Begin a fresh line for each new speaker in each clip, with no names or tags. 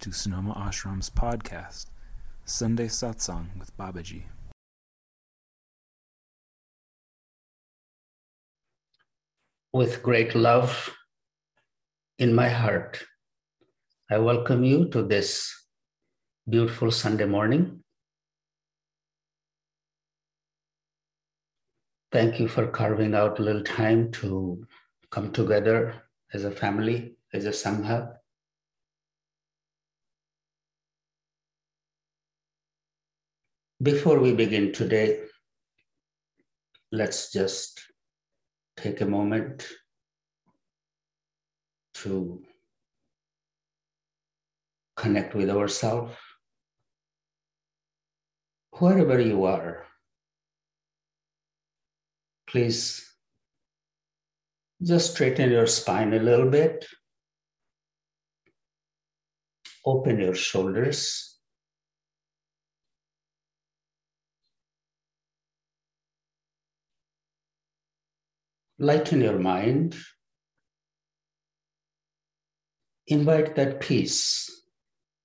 To Sonoma Ashram's podcast, Sunday Satsang with Babaji.
With great love in my heart, I welcome you to this beautiful Sunday morning. Thank you for carving out a little time to come together as a family, as a Sangha. Before we begin today, let's just take a moment to connect with ourselves. Wherever you are, please just straighten your spine a little bit. Open your shoulders. Lighten your mind. Invite that peace,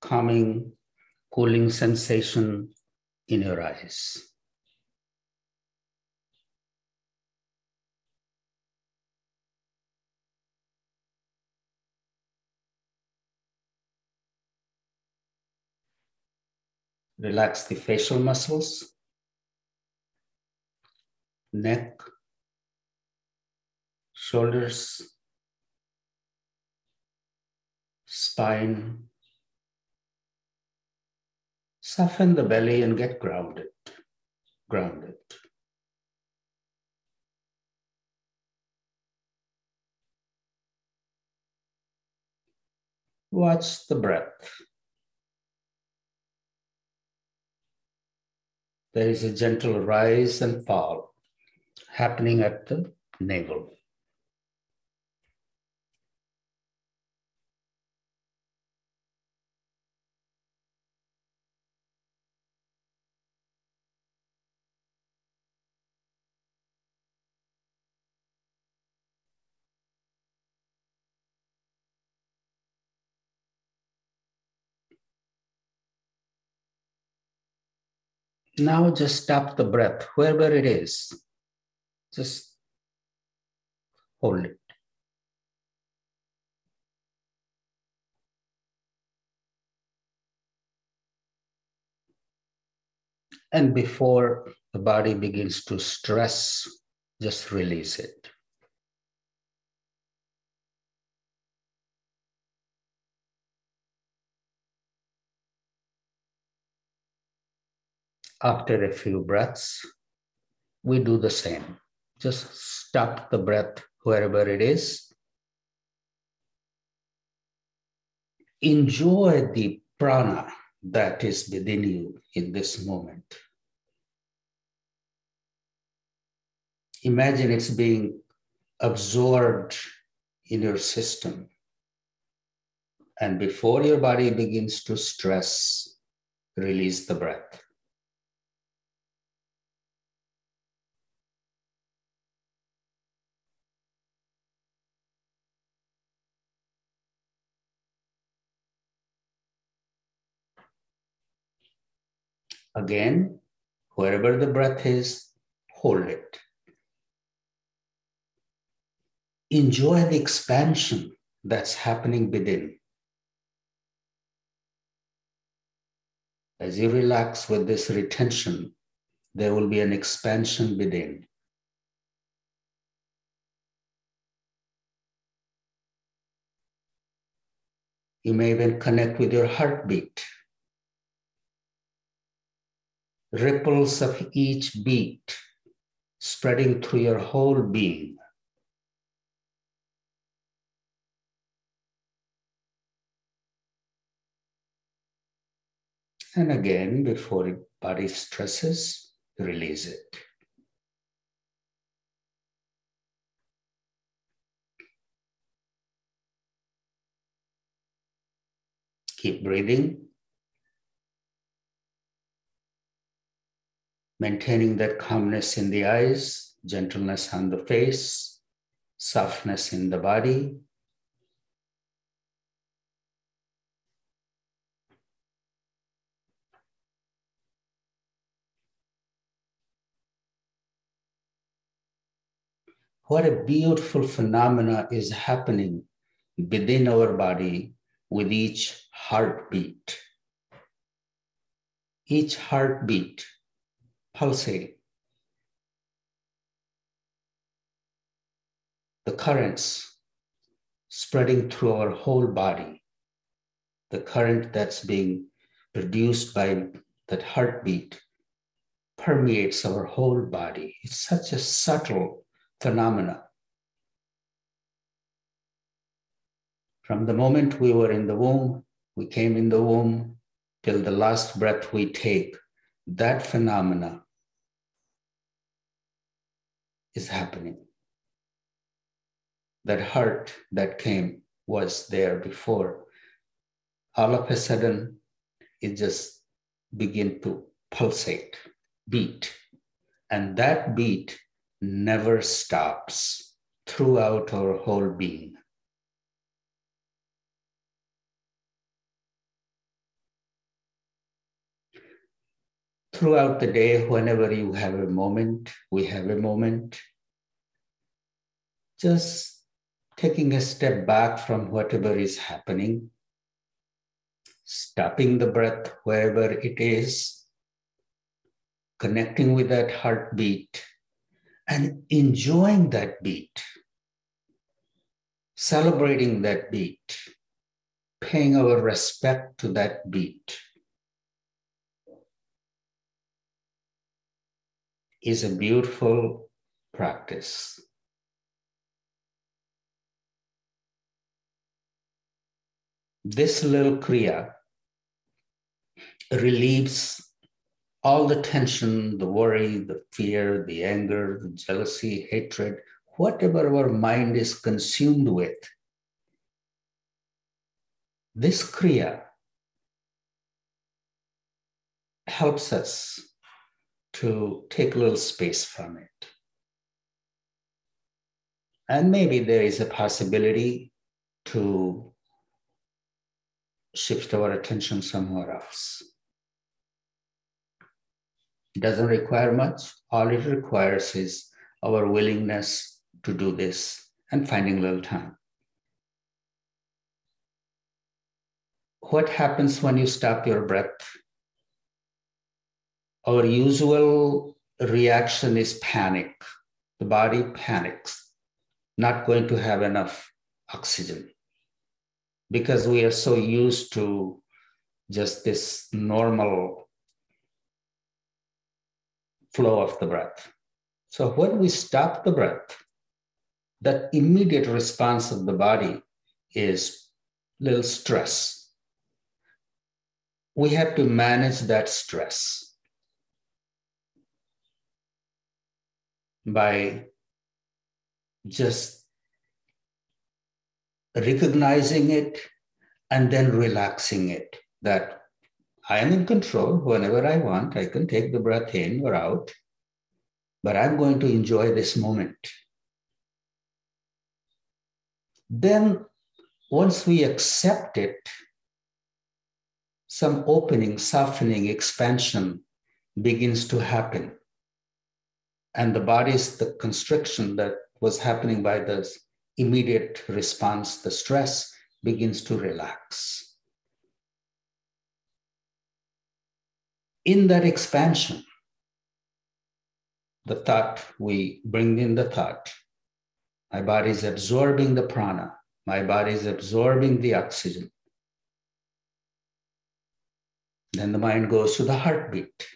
calming, cooling sensation in your eyes. Relax the facial muscles, neck, shoulders, spine. Soften the belly and get grounded. Grounded. Watch the breath. there is a gentle rise and fall happening at the navel. Now just stop the breath wherever it is. Just hold it. And before the body begins to stress, just release it. After a few breaths, we do the same. Just stop the breath wherever it is. Enjoy the prana that is within you in this moment. Imagine it's being absorbed in your system. And before your body begins to stress, release the breath. Again, wherever the breath is, hold it. Enjoy the expansion that's happening within. As you relax with this retention, there will be an expansion within. You may even connect with your heartbeat ripples of each beat spreading through your whole being. And again, before the body stresses, release it. Keep breathing. maintaining that calmness in the eyes, gentleness on the face, softness in the body. What a beautiful phenomena is happening within our body with each heartbeat. Each heartbeat pulsating. The currents spreading through our whole body. The current that's being produced by that heartbeat permeates our whole body. It's such a subtle phenomena. From the moment we were in the womb, we came in the womb, till the last breath we take, that phenomena is happening. That heart that came was there before. All of a sudden, it just begin to pulsate, beat. And that beat never stops throughout our whole being. Throughout the day, whenever you have a moment, we have a moment, just taking a step back from whatever is happening, stopping the breath wherever it is, connecting with that heartbeat, and enjoying that beat, celebrating that beat, paying our respect to that beat. Is a beautiful practice. This little Kriya relieves all the tension, the worry, the fear, the anger, the jealousy, hatred, whatever our mind is consumed with. This Kriya helps us to take a little space from it. And maybe there is a possibility to shift our attention somewhere else. It doesn't require much. All it requires is our willingness to do this and finding a little time. What happens when you stop your breath? Our usual reaction is panic. The body panics, not going to have enough oxygen because we are so used to just this normal flow of the breath. So when we stop the breath, that immediate response of the body is little stress. We have to manage that stress by just recognizing it and then relaxing it that I am in control whenever I want. I can take the breath in or out, but I'm going to enjoy this moment. Then, once we accept it, some opening, softening, expansion begins to happen. And the body's the constriction that was happening by this immediate response, the stress begins to relax. In that expansion, the thought, we bring in the thought. My body is absorbing the prana. My body is absorbing the oxygen. Then the mind goes to the heartbeat.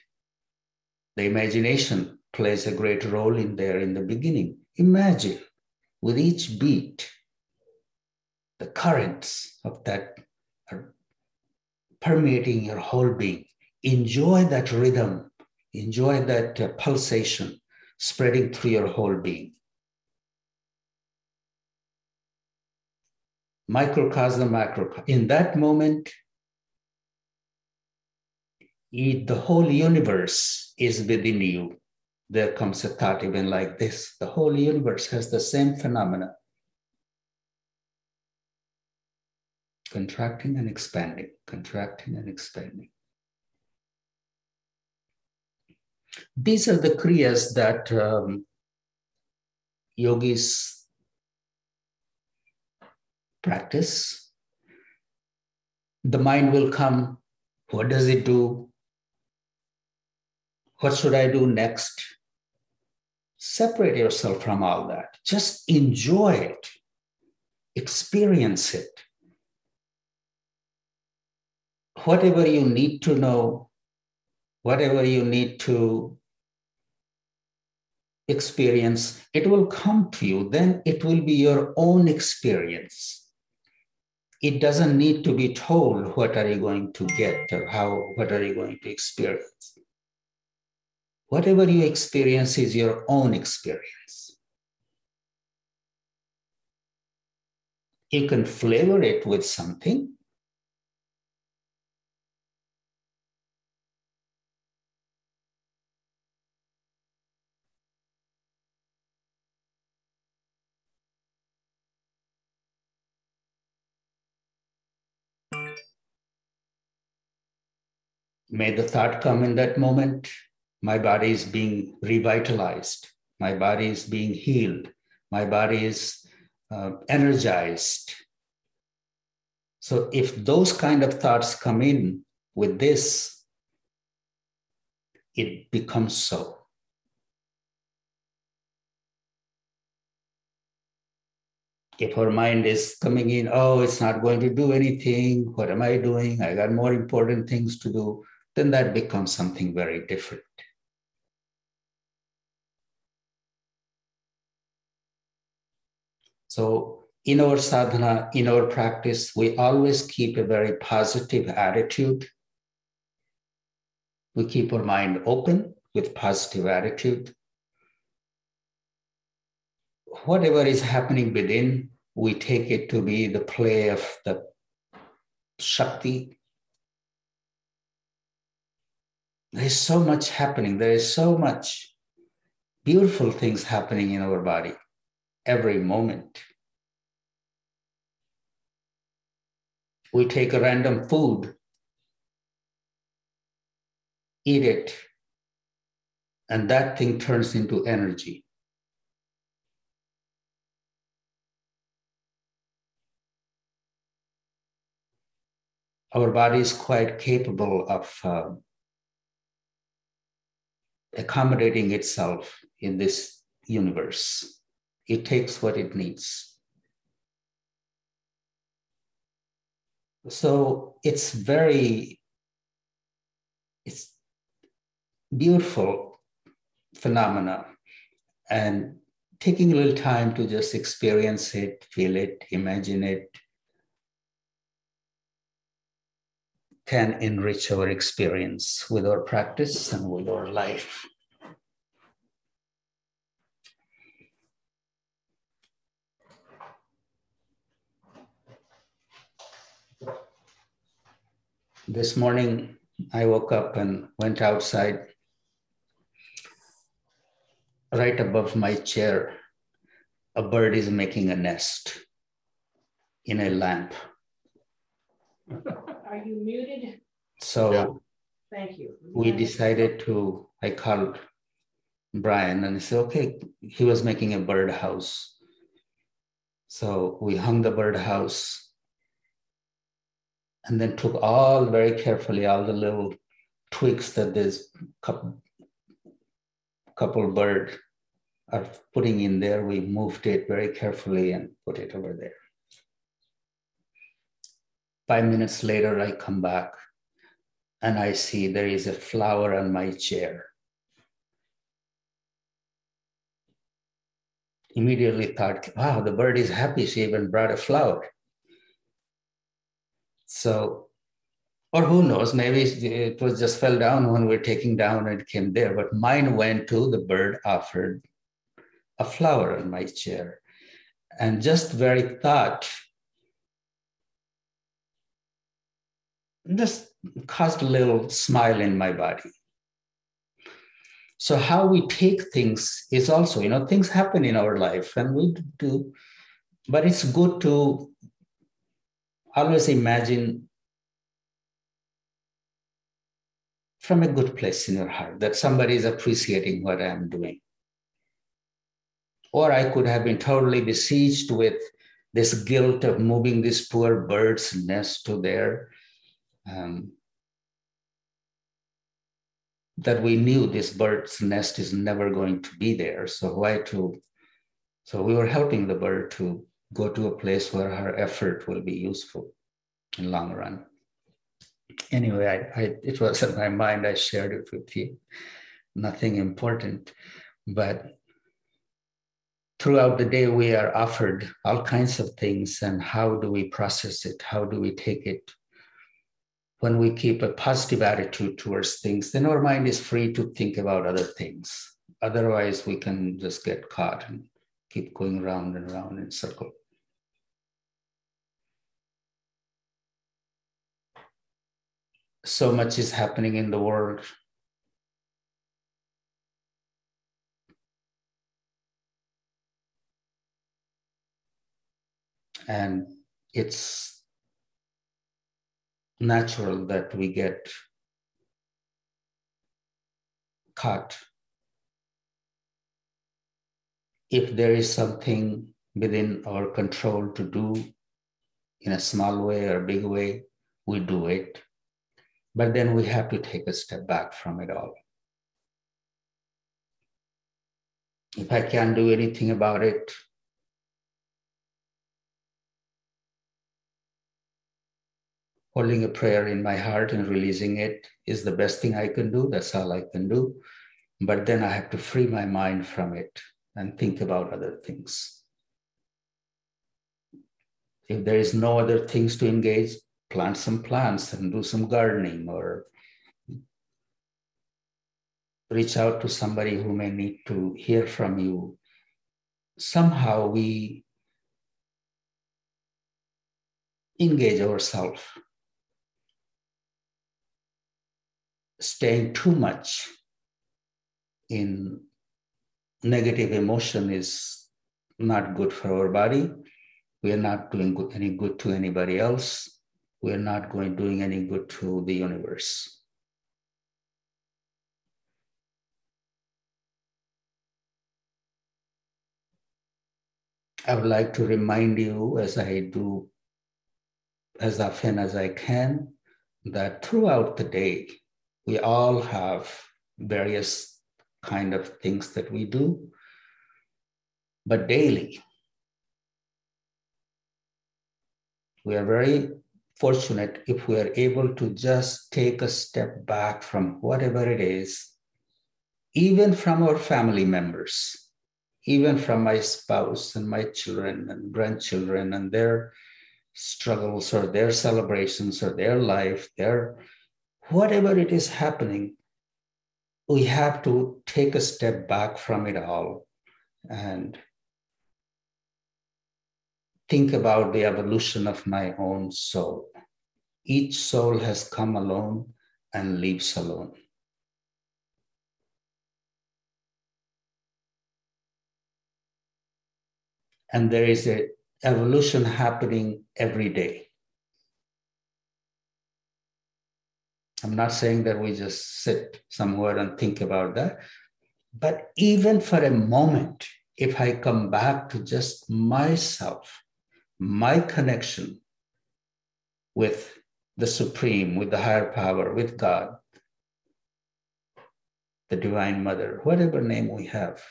The imagination plays a great role in there in the beginning. Imagine with each beat, the currents of that are permeating your whole being. Enjoy that rhythm, enjoy that uh, pulsation spreading through your whole being. Microcosm, macrocosm. In that moment, the whole universe is within you there comes a thought even like this the whole universe has the same phenomena contracting and expanding, contracting and expanding. These are the kriyas that um, yogis practice, the mind will come. What does it do? What should I do next? Separate yourself from all that. Just enjoy it, experience it. Whatever you need to know, whatever you need to experience, it will come to you. Then it will be your own experience. It doesn't need to be told what are you going to get or how, what are you going to experience. Whatever you experience is your own experience. You can flavor it with something, May the thought come in that moment. My body is being revitalized. My body is being healed. My body is uh, energized. So, if those kind of thoughts come in with this, it becomes so. if our mind is coming in, oh, it's not going to do anything. What am I doing? I got more important things to do then that becomes something very different. So, in our sadhana, in our practice, we always keep a very positive attitude. We keep our mind open with positive attitude. Whatever is happening within, we take it to be the play of the Shakti, There is so much happening. There is so much beautiful things happening in our body every moment. We take a random food, eat it, and that thing turns into energy. Our body is quite capable of uh, accommodating itself in this universe. It takes what it needs. So it's very, it's beautiful phenomena and taking a little time to just experience it, feel it, imagine it, can enrich our experience with our practice and with our life. This morning, I woke up and went outside. Right above my chair, a bird is making a nest in a lamp.
Are you muted?
So
thank you.
We decided to, I called Brian and he said, okay, he was making a bird house. So we hung the bird house and then took all very carefully all the little twigs that this couple, couple bird are putting in there. We moved it very carefully and put it over there. Five minutes later, I come back and I see there is a flower on my chair. Immediately thought, wow, the bird is happy. She even brought a flower. So, or who knows, maybe it was just fell down when we are taking down and it came there. But mine went to the bird offered a flower on my chair. And just very thought just caused a little smile in my body. So, how we take things is also, you know, things happen in our life and we do, but it's good to always imagine from a good place in your heart that somebody is appreciating what I'm doing. Or I could have been totally besieged with this guilt of moving this poor bird's nest to there. Um, that we knew this bird's nest is never going to be there. So why to? So we were helping the bird to go to a place where her effort will be useful in long run. Anyway, I, I, it was in my mind. I shared it with you. Nothing important, but throughout the day we are offered all kinds of things and how do we process it how do we take it when we keep a positive attitude towards things then our mind is free to think about other things otherwise we can just get caught and keep going round and round in circle. So much is happening in the world. And it's natural that we get caught if there is something within our control to do in a small way or a big way we do it but then we have to take a step back from it all if i can't do anything about it holding a prayer in my heart and releasing it is the best thing I can do. That's all I can do. But then I have to free my mind from it and think about other things. If there is no other things to engage, plant some plants and do some gardening or reach out to somebody who may need to hear from you. Somehow we engage ourselves staying too much in negative emotion is not good for our body. We are not doing any good to anybody else. We are not going doing any good to the universe. I would like to remind you, as I do as often as I can, that throughout the day, we all have various kind of things that we do but daily. We are very fortunate if we are able to just take a step back from whatever it is even from our family members even from my spouse and my children and grandchildren and their struggles or their celebrations or their life their whatever it is happening, we have to take a step back from it all and think about the evolution of my own soul. Each soul has come alone and leaves alone. And there is an evolution happening every day. I'm not saying that we just sit somewhere and think about that. But even for a moment, if I come back to just myself, my connection with the Supreme, with the higher power, with God, the Divine Mother, whatever name we have,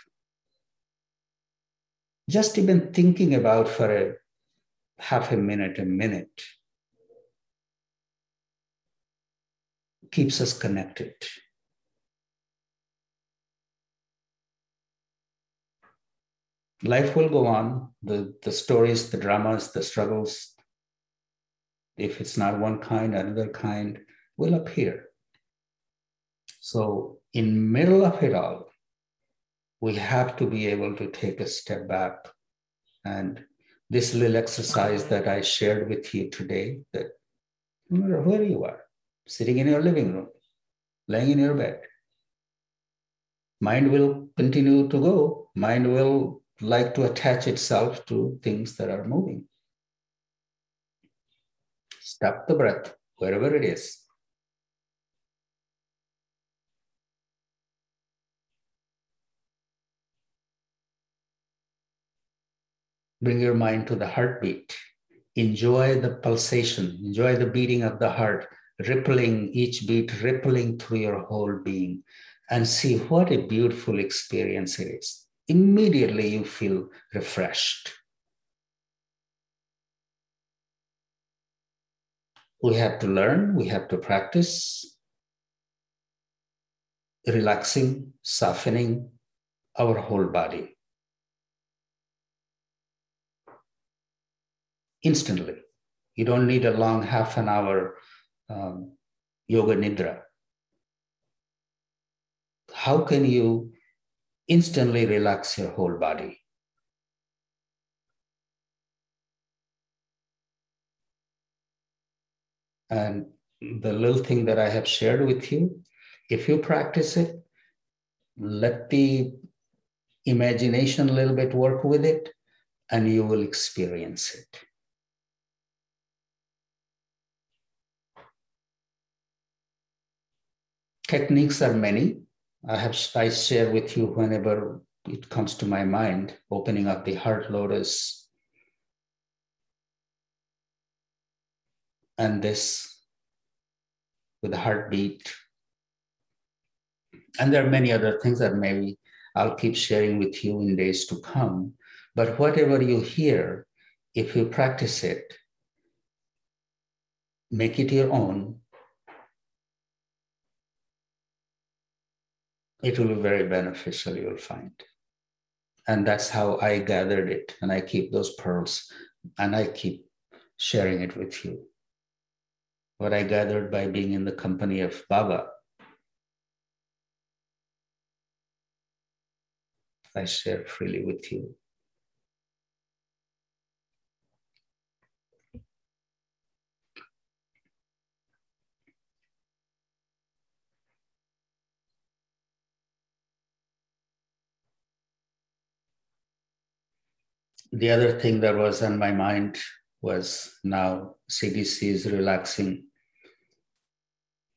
just even thinking about for a half a minute, a minute, keeps us connected. Life will go on, the, the stories, the dramas, the struggles, if it's not one kind, another kind will appear. So in middle of it all, we have to be able to take a step back. And this little exercise that I shared with you today, that no matter where you are, sitting in your living room, lying in your bed. Mind will continue to go. Mind will like to attach itself to things that are moving. Stop the breath, wherever it is. bring your mind to the heartbeat. Enjoy the pulsation, enjoy the beating of the heart, rippling, each beat rippling through your whole being, and see what a beautiful experience it is. Immediately you feel refreshed. We have to learn, we have to practice relaxing, softening our whole body. Instantly. You don't need a long half an hour um, yoga nidra. How can you instantly relax your whole body? And the little thing that I have shared with you, if you practice it, let the imagination a little bit work with it, and you will experience it. Techniques are many. I have I share with you whenever it comes to my mind, opening up the heart lotus. And this with the heartbeat. And there are many other things that maybe I'll keep sharing with you in days to come. But whatever you hear, if you practice it, make it your own, it will be very beneficial, you'll find. And that's how I gathered it. And I keep those pearls and I keep sharing it with you. What I gathered by being in the company of Baba, I share freely with you. The other thing that was on my mind was now CDC is relaxing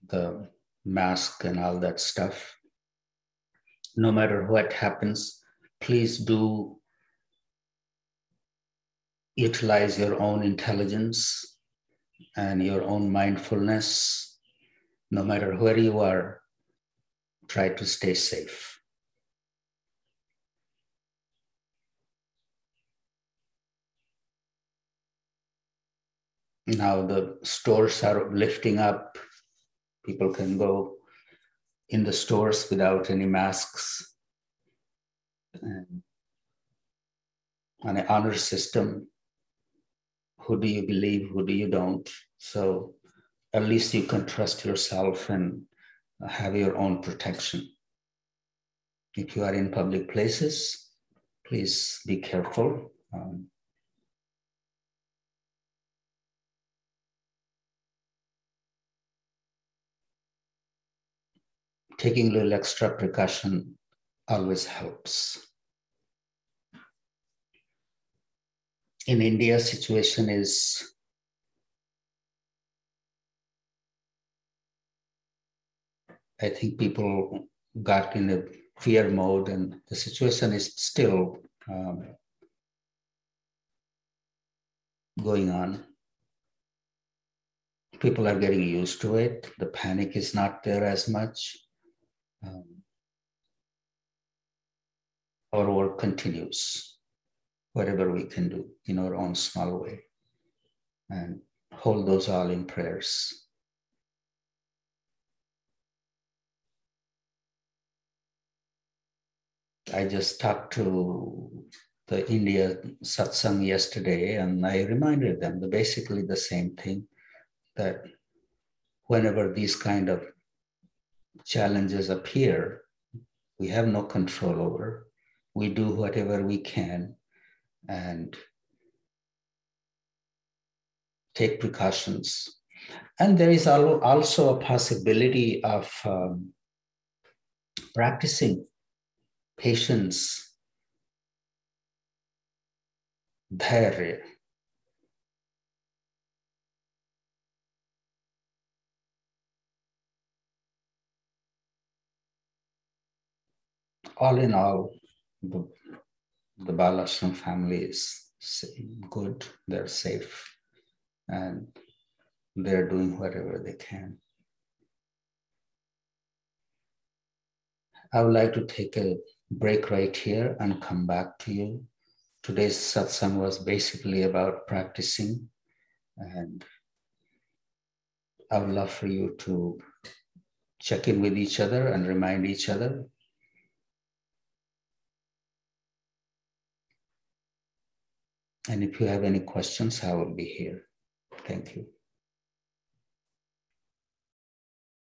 the mask and all that stuff. No matter what happens, please do utilize your own intelligence and your own mindfulness. No matter where you are, try to stay safe. Now the stores are lifting up. People can go in the stores without any masks. And an honor system, who do you believe, who do you don't? So at least you can trust yourself and have your own protection. If you are in public places, please be careful. Um, taking a little extra precaution always helps. In India, situation is I think people got in a fear mode, and the situation is still um, going on. People are getting used to it. The panic is not there as much um, our work continues, whatever we can do in our own small way, and hold those all in prayers. I just talked to the India satsang yesterday, and I reminded them that basically the same thing that whenever these kind of challenges appear, we have no control over. We do whatever we can and take precautions. And there is also a possibility of um, practicing patience, dhairya, all in all, the, the family is good, they're safe, and they're doing whatever they can. I would like to take a break right here and come back to you. Today's satsang was basically about practicing, and I would love for you to check in with each other and remind each other. And if you have any questions, I will be here. Thank you.